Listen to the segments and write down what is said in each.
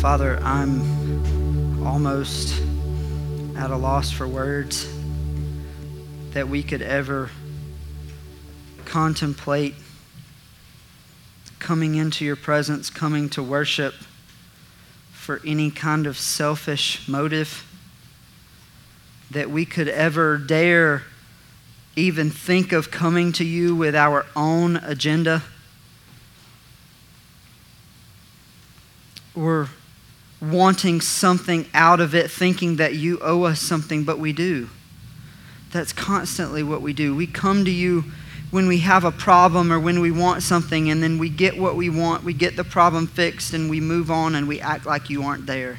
Father, I'm almost at a loss for words that we could ever contemplate coming into your presence, coming to worship for any kind of selfish motive, that we could ever dare even think of coming to you with our own agenda. Or wanting something out of it, thinking that you owe us something, but we do. That's constantly what we do. We come to you when we have a problem or when we want something, and then we get what we want, we get the problem fixed, and we move on and we act like you aren't there.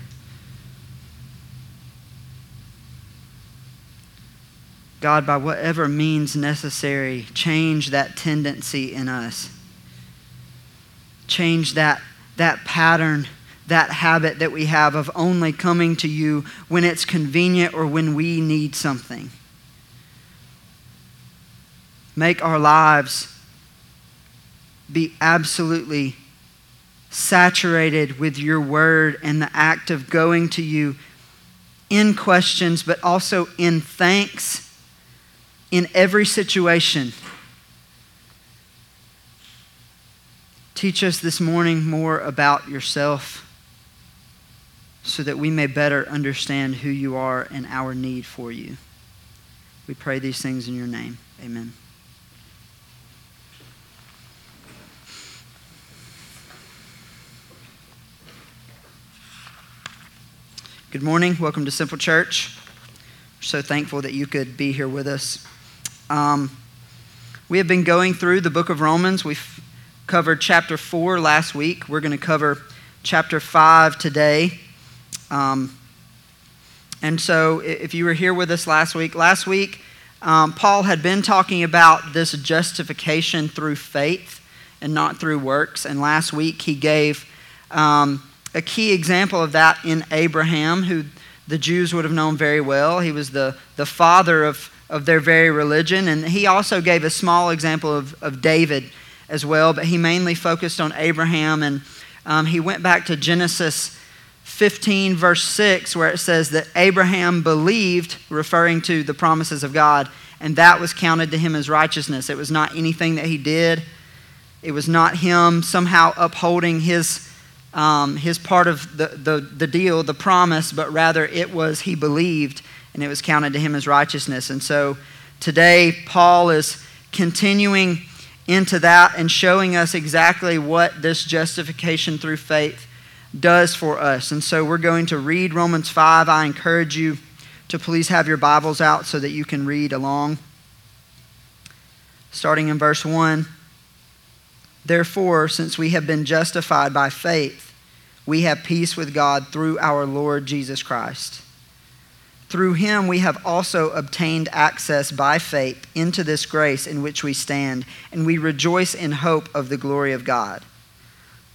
God, by whatever means necessary, change that tendency in us. Change that, that pattern, that habit that we have of only coming to you when it's convenient or when we need something. Make our lives be absolutely saturated with your word and the act of going to you in questions, but also in thanks in every situation. Teach us this morning more about yourself so that we may better understand who you are and our need for you. We pray these things in your name. Amen. Good morning. Welcome to Simple Church. We're so thankful that you could be here with us. Um, we have been going through the book of Romans. We've covered chapter 4 last week. We're going to cover chapter 5 today. Um, and so, if you were here with us last week, last week, um, Paul had been talking about this justification through faith and not through works. And last week, he gave um, a key example of that in Abraham, who the Jews would have known very well. He was the, the father of of their very religion. And he also gave a small example of, of David as well, but he mainly focused on Abraham. And um, he went back to Genesis 15, verse 6, where it says that Abraham believed, referring to the promises of God, and that was counted to him as righteousness. It was not anything that he did, it was not him somehow upholding his. Um, his part of the, the, the deal, the promise, but rather it was he believed and it was counted to him as righteousness. And so today, Paul is continuing into that and showing us exactly what this justification through faith does for us. And so we're going to read Romans 5. I encourage you to please have your Bibles out so that you can read along. Starting in verse 1 Therefore, since we have been justified by faith, we have peace with God through our Lord Jesus Christ through him we have also obtained access by faith into this grace in which we stand, and we rejoice in hope of the glory of God.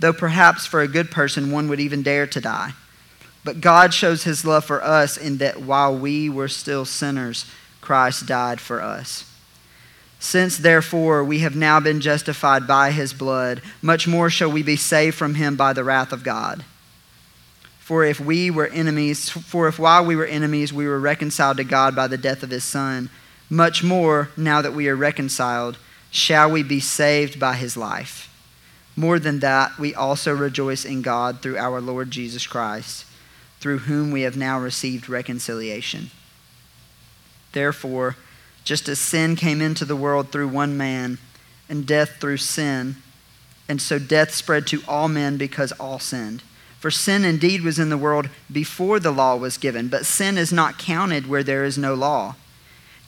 though perhaps for a good person one would even dare to die. But God shows his love for us in that while we were still sinners, Christ died for us. Since therefore we have now been justified by his blood, much more shall we be saved from him by the wrath of God. For if we were enemies, for if while we were enemies we were reconciled to God by the death of his Son, much more, now that we are reconciled, shall we be saved by his life. More than that, we also rejoice in God through our Lord Jesus Christ, through whom we have now received reconciliation. Therefore, just as sin came into the world through one man, and death through sin, and so death spread to all men because all sinned. For sin indeed was in the world before the law was given, but sin is not counted where there is no law.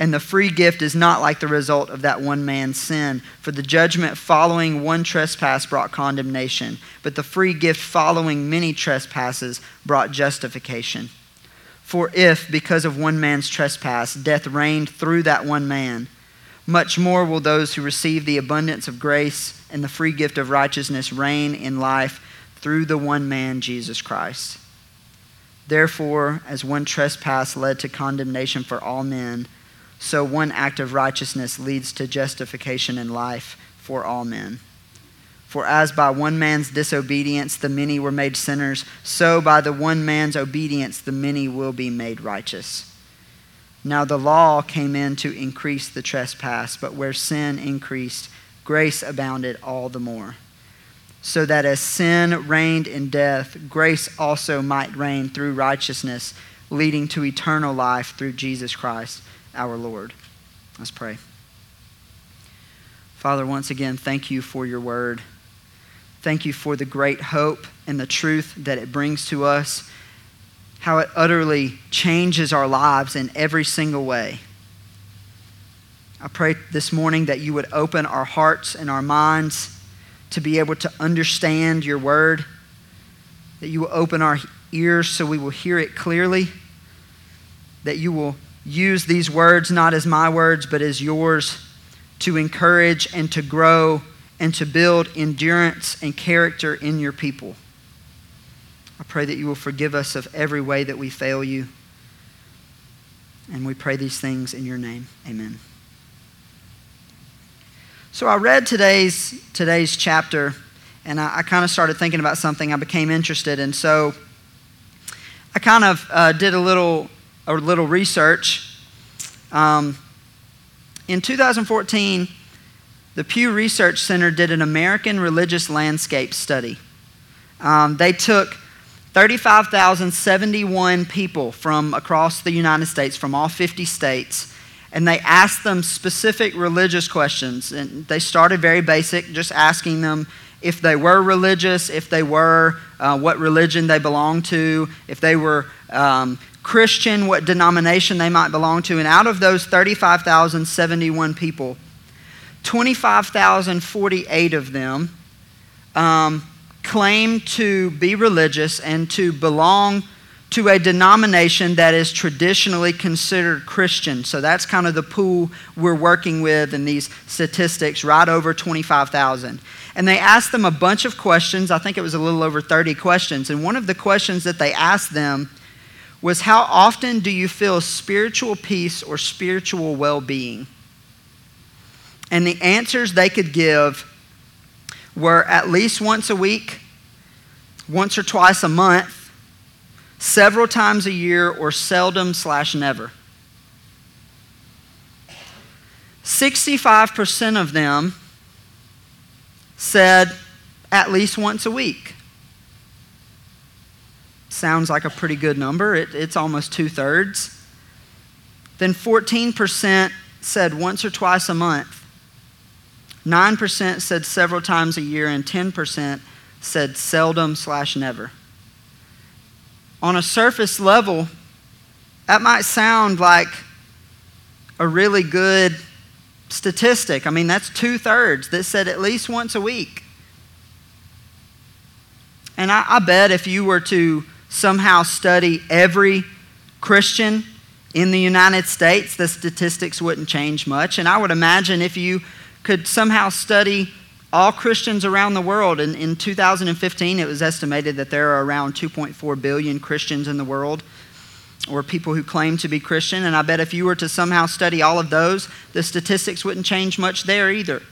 And the free gift is not like the result of that one man's sin. For the judgment following one trespass brought condemnation, but the free gift following many trespasses brought justification. For if, because of one man's trespass, death reigned through that one man, much more will those who receive the abundance of grace and the free gift of righteousness reign in life through the one man, Jesus Christ. Therefore, as one trespass led to condemnation for all men, so one act of righteousness leads to justification in life for all men. For as by one man's disobedience the many were made sinners, so by the one man's obedience the many will be made righteous. Now the law came in to increase the trespass, but where sin increased, grace abounded all the more. So that as sin reigned in death, grace also might reign through righteousness, leading to eternal life through Jesus Christ our Lord. Let's pray. Father, once again, thank you for your word. Thank you for the great hope and the truth that it brings to us, how it utterly changes our lives in every single way. I pray this morning that you would open our hearts and our minds to be able to understand your word, that you will open our ears so we will hear it clearly, that you will use these words not as my words, but as yours to encourage and to grow and to build endurance and character in your people. I pray that you will forgive us of every way that we fail you. And we pray these things in your name. Amen. So I read today's, today's chapter, and I, I kind of started thinking about something. I became interested, and so I kind of uh, did a little, a little research. Um, in 2014, the Pew Research Center did an American religious landscape study. Um, they took 35,071 people from across the United States, from all 50 states, and they asked them specific religious questions. And they started very basic, just asking them if they were religious, if they were, uh, what religion they belonged to, if they were um, Christian, what denomination they might belong to. And out of those 35,071 people, 25,048 of them um, claim to be religious and to belong to a denomination that is traditionally considered Christian. So that's kind of the pool we're working with in these statistics, right over 25,000. And they asked them a bunch of questions. I think it was a little over 30 questions. And one of the questions that they asked them was How often do you feel spiritual peace or spiritual well being? And the answers they could give were at least once a week, once or twice a month, several times a year, or seldom slash never. 65% of them said at least once a week. Sounds like a pretty good number. It, it's almost two thirds. Then 14% said once or twice a month. 9% said several times a year, and 10% said seldom slash never. On a surface level, that might sound like a really good statistic. I mean, that's two thirds that said at least once a week. And I, I, bet if you were to somehow study every Christian in the United States, the statistics wouldn't change much. And I would imagine if you could somehow study all Christians around the world. And in 2015, it was estimated that there are around 2.4 billion Christians in the world, or people who claim to be Christian. And I bet if you were to somehow study all of those, the statistics wouldn't change much there either.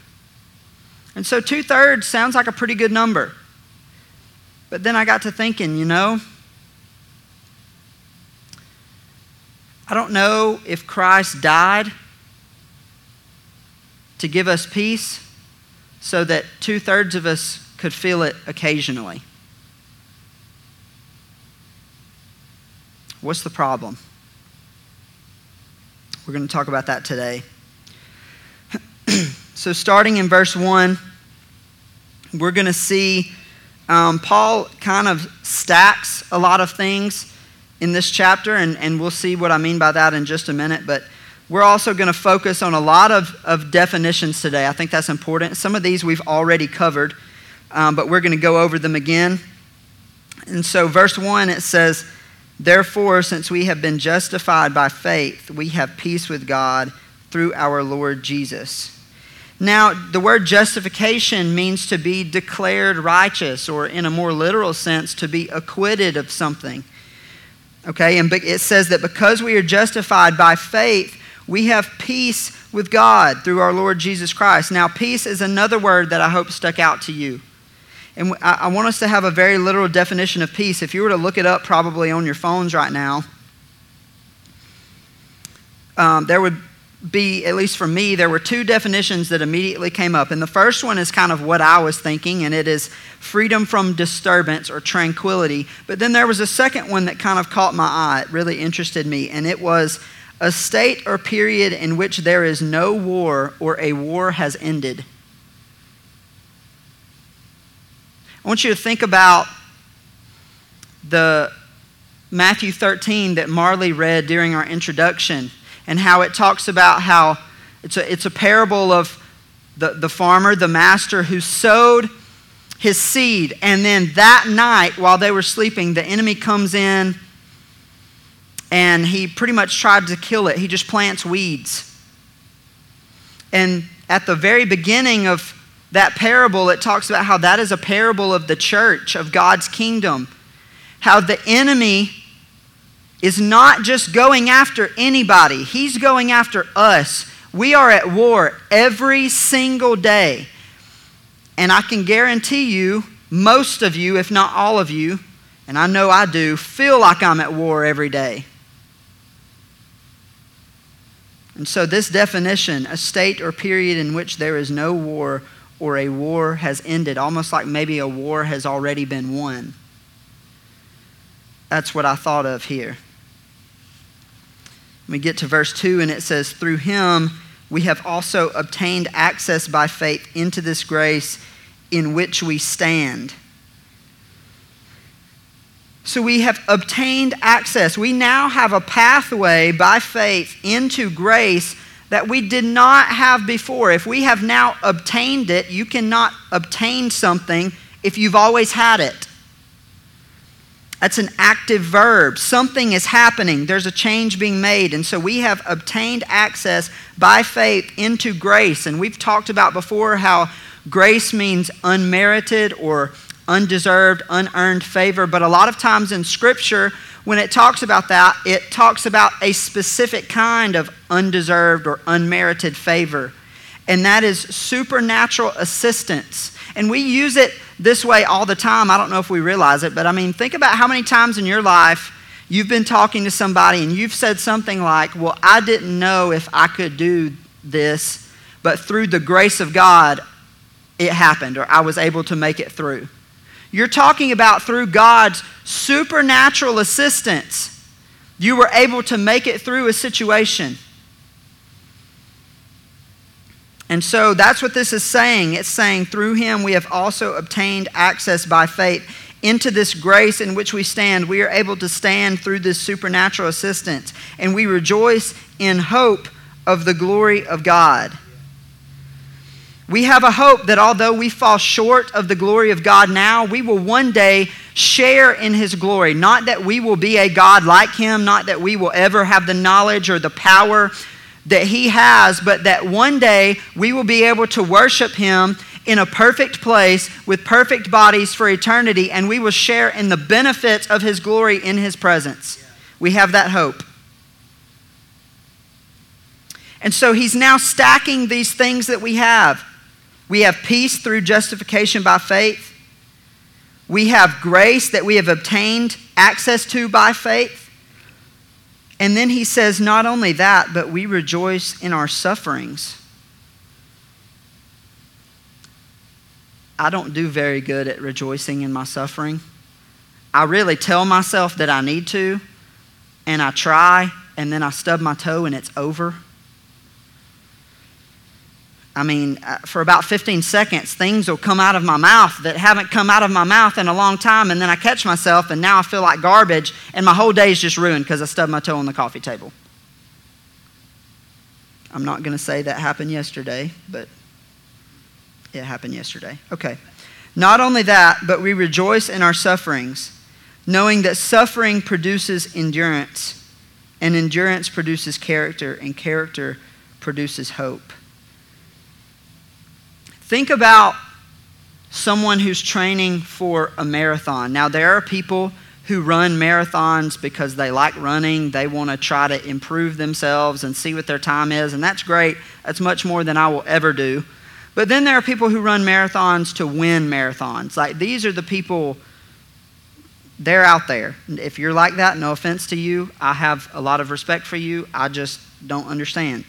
And so two thirds sounds like a pretty good number. But then I got to thinking, you know, I don't know if Christ died to give us peace so that two thirds of us could feel it occasionally. What's the problem? We're going to talk about that today. So, starting in verse 1, we're going to see um, Paul kind of stacks a lot of things in this chapter, and, and we'll see what I mean by that in just a minute. But we're also going to focus on a lot of, of definitions today. I think that's important. Some of these we've already covered, um, but we're going to go over them again. And so, verse 1, it says, Therefore, since we have been justified by faith, we have peace with God through our Lord Jesus. Now, the word justification means to be declared righteous, or in a more literal sense, to be acquitted of something. Okay, and it says that because we are justified by faith, we have peace with God through our Lord Jesus Christ. Now, peace is another word that I hope stuck out to you. And I want us to have a very literal definition of peace. If you were to look it up probably on your phones right now, um, there would be, at least for me, there were two definitions that immediately came up. And the first one is kind of what I was thinking, and it is freedom from disturbance or tranquility. But then there was a second one that kind of caught my eye. It really interested me, and it was a state or period in which there is no war or a war has ended. I want you to think about the Matthew 13 that Marley read during our introduction and how it talks about how it's a, it's a parable of the, the farmer, the master, who sowed his seed. And then that night, while they were sleeping, the enemy comes in and he pretty much tried to kill it. He just plants weeds. And at the very beginning of that parable, it talks about how that is a parable of the church, of God's kingdom. How the enemy is not just going after anybody, he's going after us. We are at war every single day. And I can guarantee you, most of you, if not all of you, and I know I do, feel like I'm at war every day. And so, this definition, a state or period in which there is no war or a war has ended, almost like maybe a war has already been won. That's what I thought of here. We get to verse 2, and it says, Through him we have also obtained access by faith into this grace in which we stand. So we have obtained access. We now have a pathway by faith into grace that we did not have before. If we have now obtained it, you cannot obtain something if you've always had it. That's an active verb. Something is happening. There's a change being made. And so we have obtained access by faith into grace. And we've talked about before how grace means unmerited or undeserved, unearned favor. But a lot of times in Scripture, when it talks about that, it talks about a specific kind of undeserved or unmerited favor. And that is supernatural assistance. And we use it this way all the time. I don't know if we realize it, but I mean, think about how many times in your life you've been talking to somebody and you've said something like, Well, I didn't know if I could do this, but through the grace of God, it happened, or I was able to make it through. You're talking about through God's supernatural assistance, you were able to make it through a situation. And so that's what this is saying. It's saying through him we have also obtained access by faith into this grace in which we stand. We are able to stand through this supernatural assistance, and we rejoice in hope of the glory of God. We have a hope that although we fall short of the glory of God now, we will one day share in His glory. Not that we will be a God like Him, not that we will ever have the knowledge or the power that He has, but that one day we will be able to worship Him in a perfect place with perfect bodies for eternity, and we will share in the benefits of His glory in His presence. We have that hope. And so He's now stacking these things that we have. We have peace through justification by faith. We have grace that we have obtained access to by faith. And then he says, not only that, but we rejoice in our sufferings. I don't do very good at rejoicing in my suffering. I really tell myself that I need to, and I try, and then I stub my toe and it's over. I mean, uh, for about 15 seconds, things will come out of my mouth that haven't come out of my mouth in a long time, and then I catch myself, and now I feel like garbage, and my whole day is just ruined because I stubbed my toe on the coffee table. I'm not going to say that happened yesterday, but it happened yesterday. Okay. Not only that, but we rejoice in our sufferings, knowing that suffering produces endurance, and endurance produces character, and character produces hope. Think about someone who's training for a marathon. Now, there are people who run marathons because they like running. They want to try to improve themselves and see what their time is, and that's great. That's much more than I will ever do. But then there are people who run marathons to win marathons. Like these are the people, they're out there. If you're like that, no offense to you, I have a lot of respect for you. I just don't understand.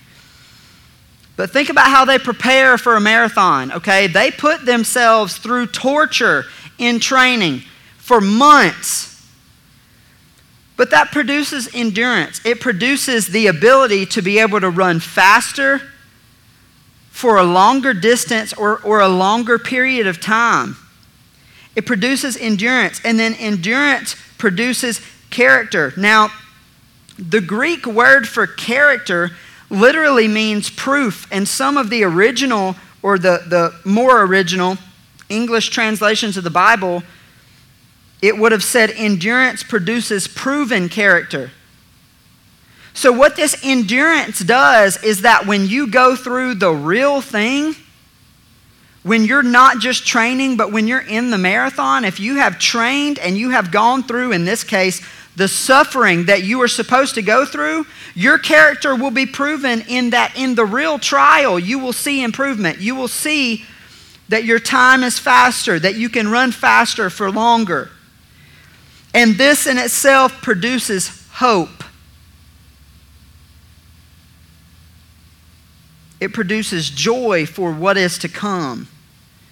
But think about how they prepare for a marathon, okay? They put themselves through torture in training for months. But that produces endurance. It produces the ability to be able to run faster for a longer distance or, or a longer period of time. It produces endurance, and then endurance produces character. Now, the Greek word for character literally means proof. And some of the original or the, the more original English translations of the Bible, it would have said endurance produces proven character. So, what this endurance does is that when you go through the real thing, when you're not just training, but when you're in the marathon, if you have trained and you have gone through, in this case, the suffering that you are supposed to go through, your character will be proven in that in the real trial, you will see improvement. You will see that your time is faster, that you can run faster for longer. And this in itself produces hope. It produces joy for what is to come,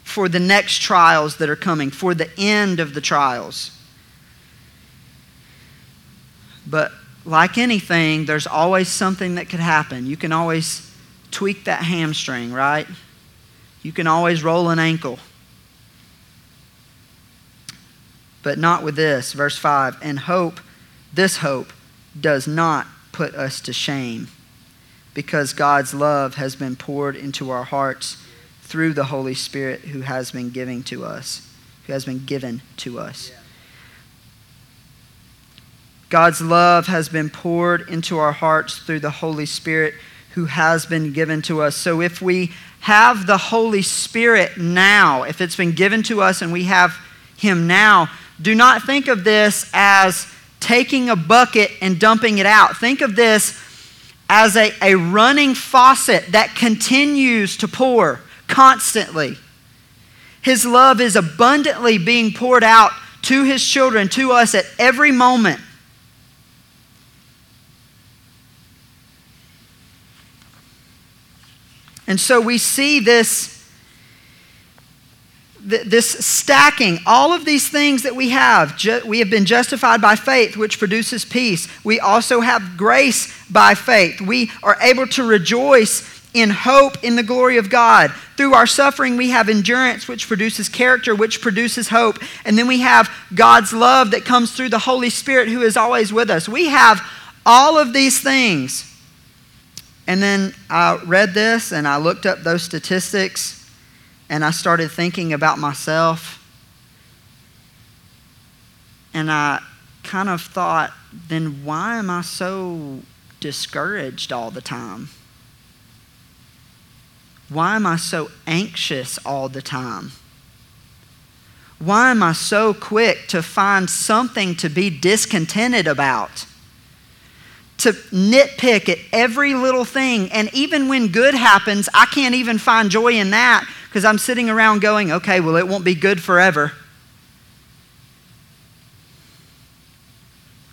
for the next trials that are coming, for the end of the trials. But like anything, there's always something that could happen. You can always tweak that hamstring, right? You can always roll an ankle. But not with this. Verse 5 And hope, this hope, does not put us to shame because God's love has been poured into our hearts through the Holy Spirit who has been giving to us, who has been given to us. Yeah. God's love has been poured into our hearts through the Holy Spirit who has been given to us. So if we have the Holy Spirit now, if it's been given to us and we have Him now, do not think of this as taking a bucket and dumping it out. Think of this as a, a running faucet that continues to pour constantly. His love is abundantly being poured out to His children, to us at every moment. And so we see this, this stacking, all of these things that we have. We have been justified by faith, which produces peace. We also have grace by faith. We are able to rejoice in hope in the glory of God. Through our suffering, we have endurance, which produces character, which produces hope. And then we have God's love that comes through the Holy Spirit who is always with us. We have all of these things. And then I read this and I looked up those statistics and I started thinking about myself. And I kind of thought, then why am I so discouraged all the time? Why am I so anxious all the time? Why am I so quick to find something to be discontented about? To nitpick at every little thing. And even when good happens, I can't even find joy in that because I'm sitting around going, okay, well, it won't be good forever.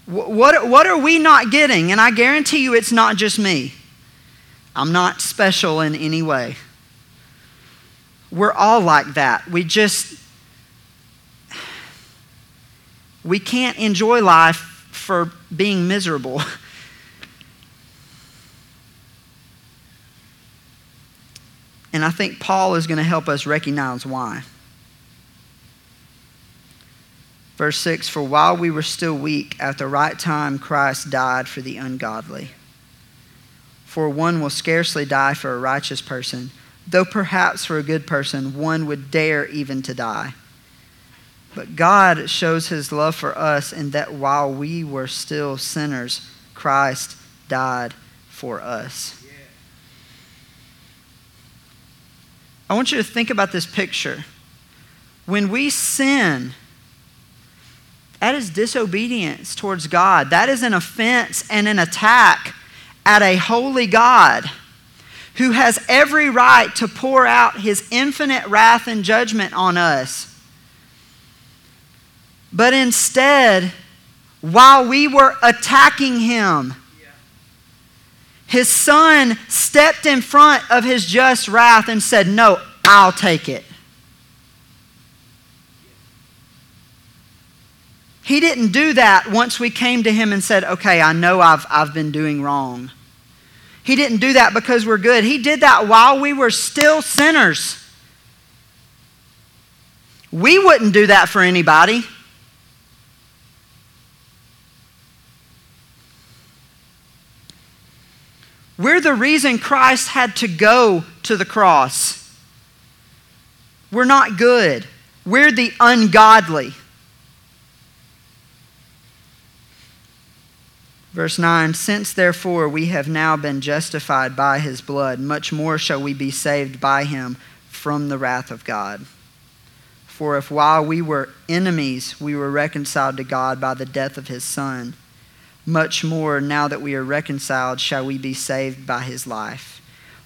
What, what are we not getting? And I guarantee you it's not just me. I'm not special in any way. We're all like that. We just, we can't enjoy life for being miserable. And I think Paul is going to help us recognize why. Verse 6 For while we were still weak, at the right time Christ died for the ungodly. For one will scarcely die for a righteous person, though perhaps for a good person one would dare even to die. But God shows his love for us in that while we were still sinners, Christ died for us. I want you to think about this picture. When we sin, that is disobedience towards God. That is an offense and an attack at a holy God who has every right to pour out his infinite wrath and judgment on us. But instead, while we were attacking him, his son stepped in front of his just wrath and said, No, I'll take it. He didn't do that once we came to him and said, Okay, I know I've, I've been doing wrong. He didn't do that because we're good. He did that while we were still sinners. We wouldn't do that for anybody. We're the reason Christ had to go to the cross. We're not good. We're the ungodly. Verse 9 Since therefore we have now been justified by his blood, much more shall we be saved by him from the wrath of God. For if while we were enemies we were reconciled to God by the death of his Son, much more now that we are reconciled shall we be saved by his life.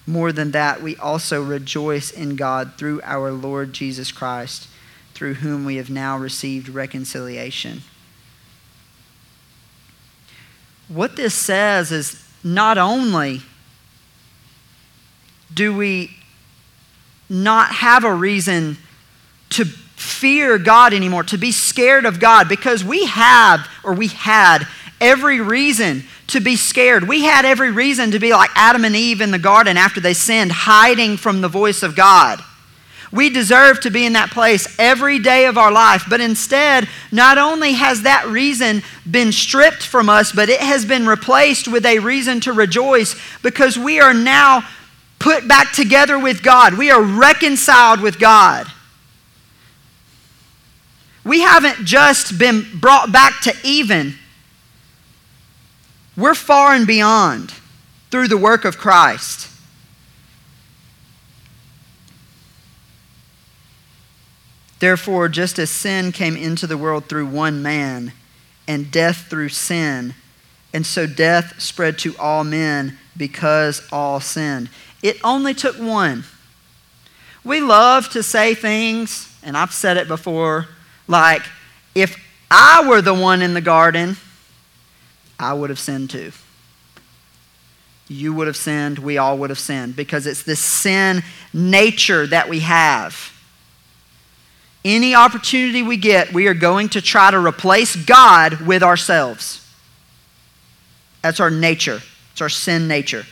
More than that, we also rejoice in God through our Lord Jesus Christ, through whom we have now received reconciliation what this says is not only do we not have a reason to fear God anymore, to be scared of God, because we have, or we had, every reason to be scared. We had every reason to be like Adam and Eve in the garden after they sinned, hiding from the voice of God. We deserve to be in that place every day of our life. But instead, not only has that reason been stripped from us, but it has been replaced with a reason to rejoice because we are now put back together with God. We are reconciled with God. We haven't just been brought back to even, we're far and beyond through the work of Christ. Therefore, just as sin came into the world through one man, and death through sin, and so death spread to all men because all sinned. It only took one. We love to say things, and I've said it before, like, if I were the one in the garden, I would have sinned too. You would have sinned, we all would have sinned, because it's this sin nature that we have. Any opportunity we get, we are going to try to replace God with ourselves. That's our nature, it's our sin nature.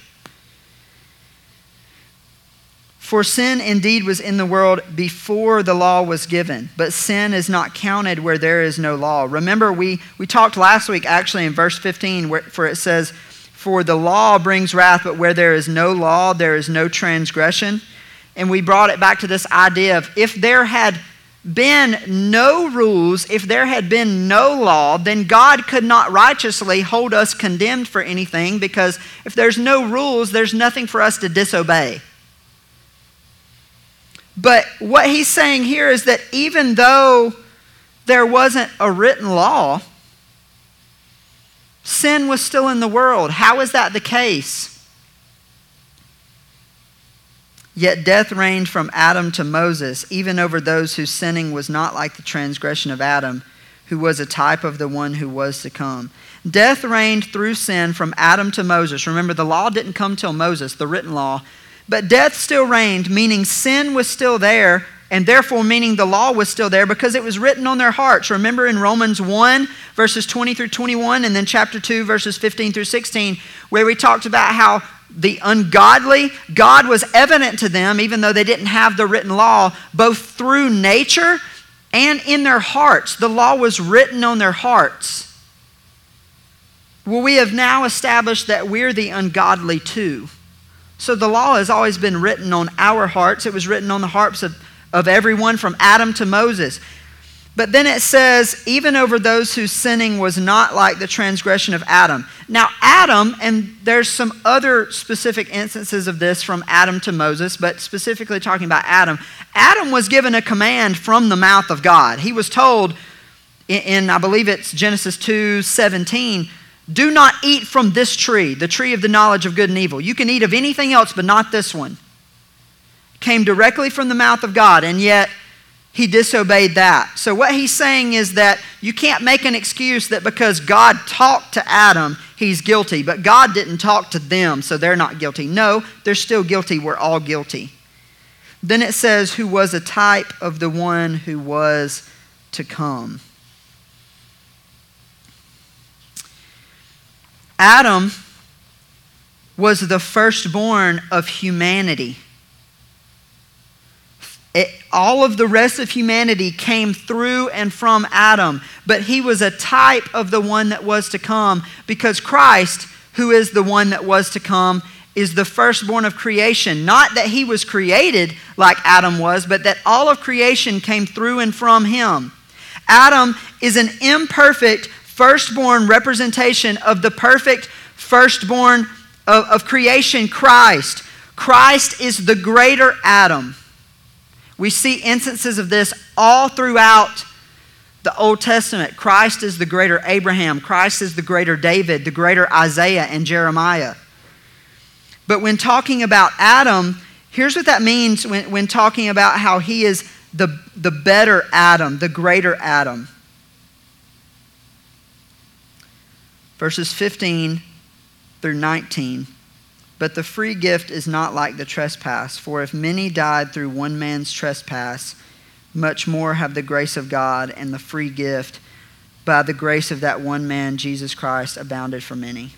For sin indeed was in the world before the law was given, but sin is not counted where there is no law. Remember, we, we talked last week actually in verse 15, where, where it says, For the law brings wrath, but where there is no law, there is no transgression. And we brought it back to this idea of if there had been no rules, if there had been no law, then God could not righteously hold us condemned for anything because if there's no rules, there's nothing for us to disobey. But what he's saying here is that even though there wasn't a written law, sin was still in the world. How is that the case? Yet death reigned from Adam to Moses, even over those whose sinning was not like the transgression of Adam, who was a type of the one who was to come. Death reigned through sin from Adam to Moses. Remember, the law didn't come till Moses, the written law. But death still reigned, meaning sin was still there, and therefore meaning the law was still there because it was written on their hearts. Remember in Romans 1, verses 20 through 21, and then chapter 2, verses 15 through 16, where we talked about how the ungodly, God was evident to them, even though they didn't have the written law, both through nature and in their hearts. The law was written on their hearts. Well, we have now established that we're the ungodly too. So the law has always been written on our hearts. It was written on the hearts of, of everyone from Adam to Moses. But then it says, even over those whose sinning was not like the transgression of Adam. Now, Adam, and there's some other specific instances of this from Adam to Moses, but specifically talking about Adam, Adam was given a command from the mouth of God. He was told in, in I believe it's Genesis 2 17, do not eat from this tree, the tree of the knowledge of good and evil. You can eat of anything else, but not this one. Came directly from the mouth of God, and yet he disobeyed that. So, what he's saying is that you can't make an excuse that because God talked to Adam, he's guilty, but God didn't talk to them, so they're not guilty. No, they're still guilty. We're all guilty. Then it says, who was a type of the one who was to come. Adam was the firstborn of humanity. It, all of the rest of humanity came through and from Adam, but he was a type of the one that was to come because Christ, who is the one that was to come, is the firstborn of creation. Not that he was created like Adam was, but that all of creation came through and from him. Adam is an imperfect firstborn representation of the perfect firstborn of, of creation, Christ. Christ is the greater Adam. We see instances of this all throughout the Old Testament. Christ is the greater Abraham, Christ is the greater David, the greater Isaiah and Jeremiah. But when talking about Adam, here's what that means when, when talking about how he is the, the better Adam, the greater Adam. Verses 15 through 19. But the free gift is not like the trespass, for if many died through one man's trespass, much more have the grace of God and the free gift by the grace of that one man, Jesus Christ, abounded for many.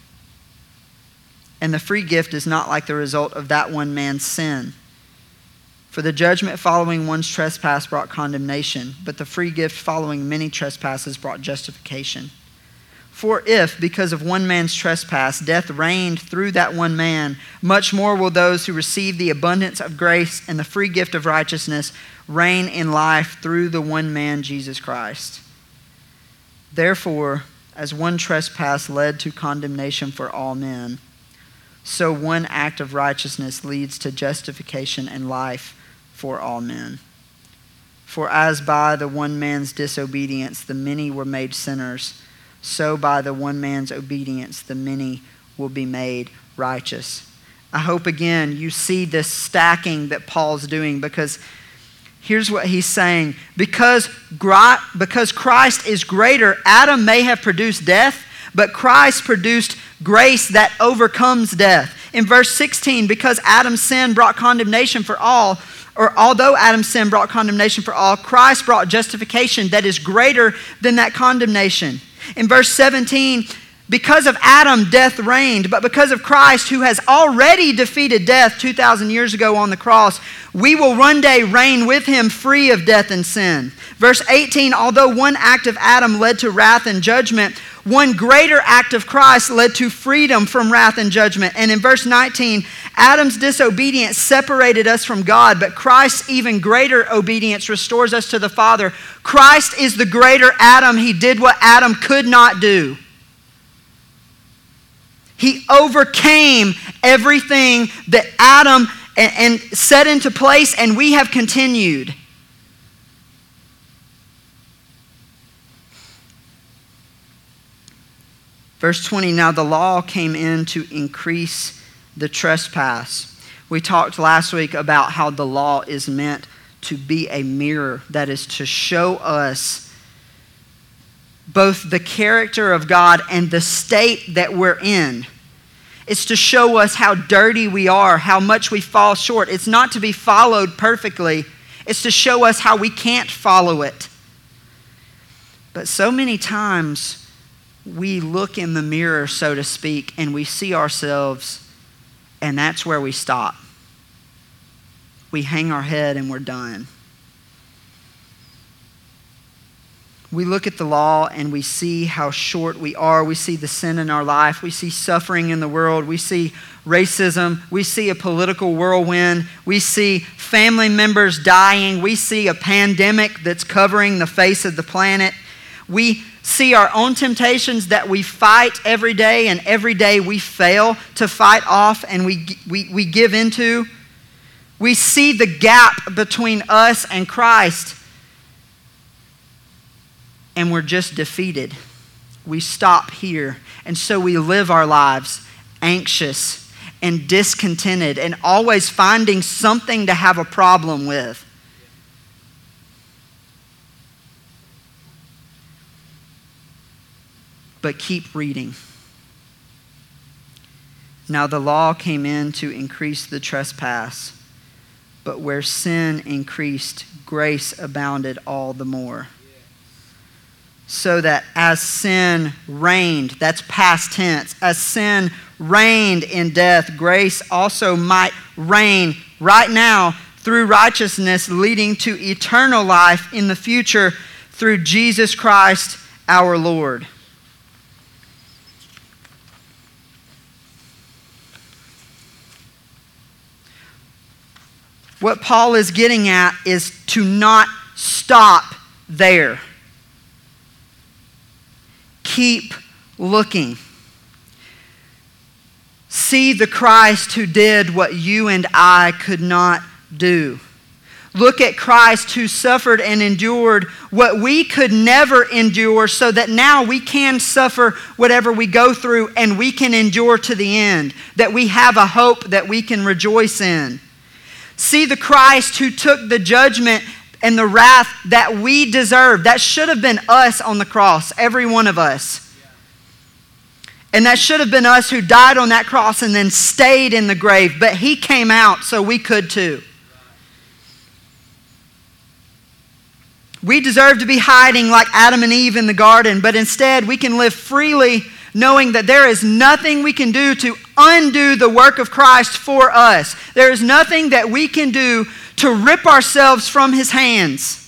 And the free gift is not like the result of that one man's sin. For the judgment following one's trespass brought condemnation, but the free gift following many trespasses brought justification. For if, because of one man's trespass, death reigned through that one man, much more will those who receive the abundance of grace and the free gift of righteousness reign in life through the one man, Jesus Christ. Therefore, as one trespass led to condemnation for all men, so one act of righteousness leads to justification and life for all men. For as by the one man's disobedience the many were made sinners, so by the one man's obedience the many will be made righteous. I hope again you see this stacking that Paul's doing because here's what he's saying. Because, because Christ is greater, Adam may have produced death, but Christ produced grace that overcomes death. In verse 16, because Adam's sin brought condemnation for all, or although Adam's sin brought condemnation for all, Christ brought justification that is greater than that condemnation. In verse 17, because of Adam, death reigned, but because of Christ, who has already defeated death 2,000 years ago on the cross, we will one day reign with him free of death and sin. Verse 18, although one act of Adam led to wrath and judgment, one greater act of Christ led to freedom from wrath and judgment. And in verse 19, Adam's disobedience separated us from God, but Christ's even greater obedience restores us to the Father. Christ is the greater Adam. He did what Adam could not do. He overcame everything that Adam and, and set into place, and we have continued. Verse 20 Now the law came in to increase the trespass. We talked last week about how the law is meant to be a mirror, that is, to show us both the character of God and the state that we're in. It's to show us how dirty we are, how much we fall short. It's not to be followed perfectly, it's to show us how we can't follow it. But so many times, we look in the mirror, so to speak, and we see ourselves And that's where we stop. We hang our head and we're done. we look at the law and we see how short we are. We see the sin in our life. We see suffering in the world. We see racism. We see a political whirlwind. We see family members dying. We see a pandemic that's covering the face of the planet. We see our own temptations that we fight every day, and every day we fail to fight off and we, we, we give into. We see the gap between us and Christ and we're just defeated. We stop here. And so we live our lives anxious and discontented and always finding something to have a problem with. But keep reading. Now the law came in to increase the trespass, but where sin increased, grace abounded all the more so that as sin reigned, that's past tense, as sin reigned in death, grace also might reign right now through righteousness, leading to eternal life in the future through Jesus Christ our Lord. What Paul is getting at is to not stop there keep looking. See the Christ who did what you and I could not do. Look at Christ who suffered and endured what we could never endure, so that now we can suffer whatever we go through and we can endure to the end, that we have a hope that we can rejoice in. See the Christ who took the judgment and the wrath that we deserve. That should have been us on the cross, every one of us. And that should have been us who died on that cross and then stayed in the grave. But he came out so we could too. We deserve to be hiding like Adam and Eve in the garden, but instead we can live freely knowing that there is nothing we can do to undo the work of Christ for us. There is nothing that we can do to rip ourselves from his hands.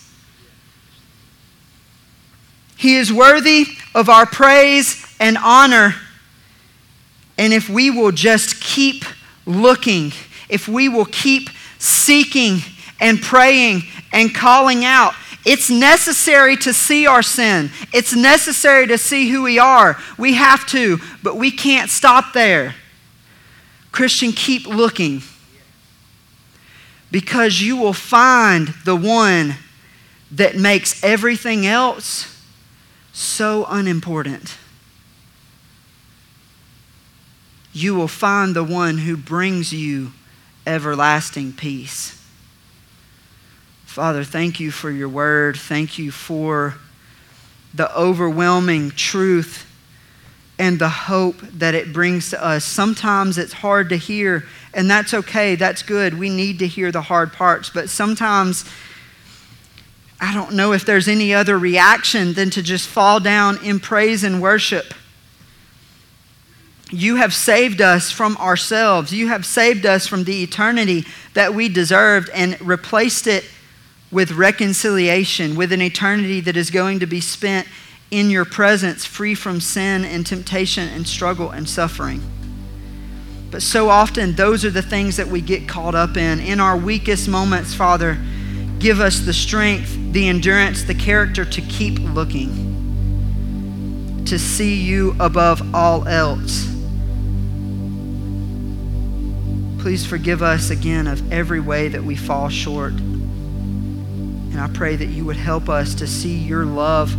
He is worthy of our praise and honor. And if we will just keep looking, if we will keep seeking and praying and calling out, it's necessary to see our sin. It's necessary to see who we are. We have to, but we can't stop there. Christian, keep looking because you will find the one that makes everything else so unimportant. You will find the one who brings you everlasting peace. Father, thank you for your word. Thank you for the overwhelming truth and the hope that it brings to us. Sometimes it's hard to hear, and that's okay. That's good. We need to hear the hard parts. But sometimes, I don't know if there's any other reaction than to just fall down in praise and worship. You have saved us from ourselves. You have saved us from the eternity that we deserved and replaced it with reconciliation, with an eternity that is going to be spent in your presence, free from sin and temptation and struggle and suffering. But so often, those are the things that we get caught up in. In our weakest moments, Father, give us the strength, the endurance, the character to keep looking, to see you above all else. Please forgive us again of every way that we fall short. And I pray that you would help us to see your love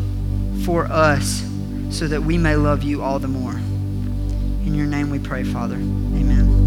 for us so that we may love you all the more. In your name we pray, Father. Amen.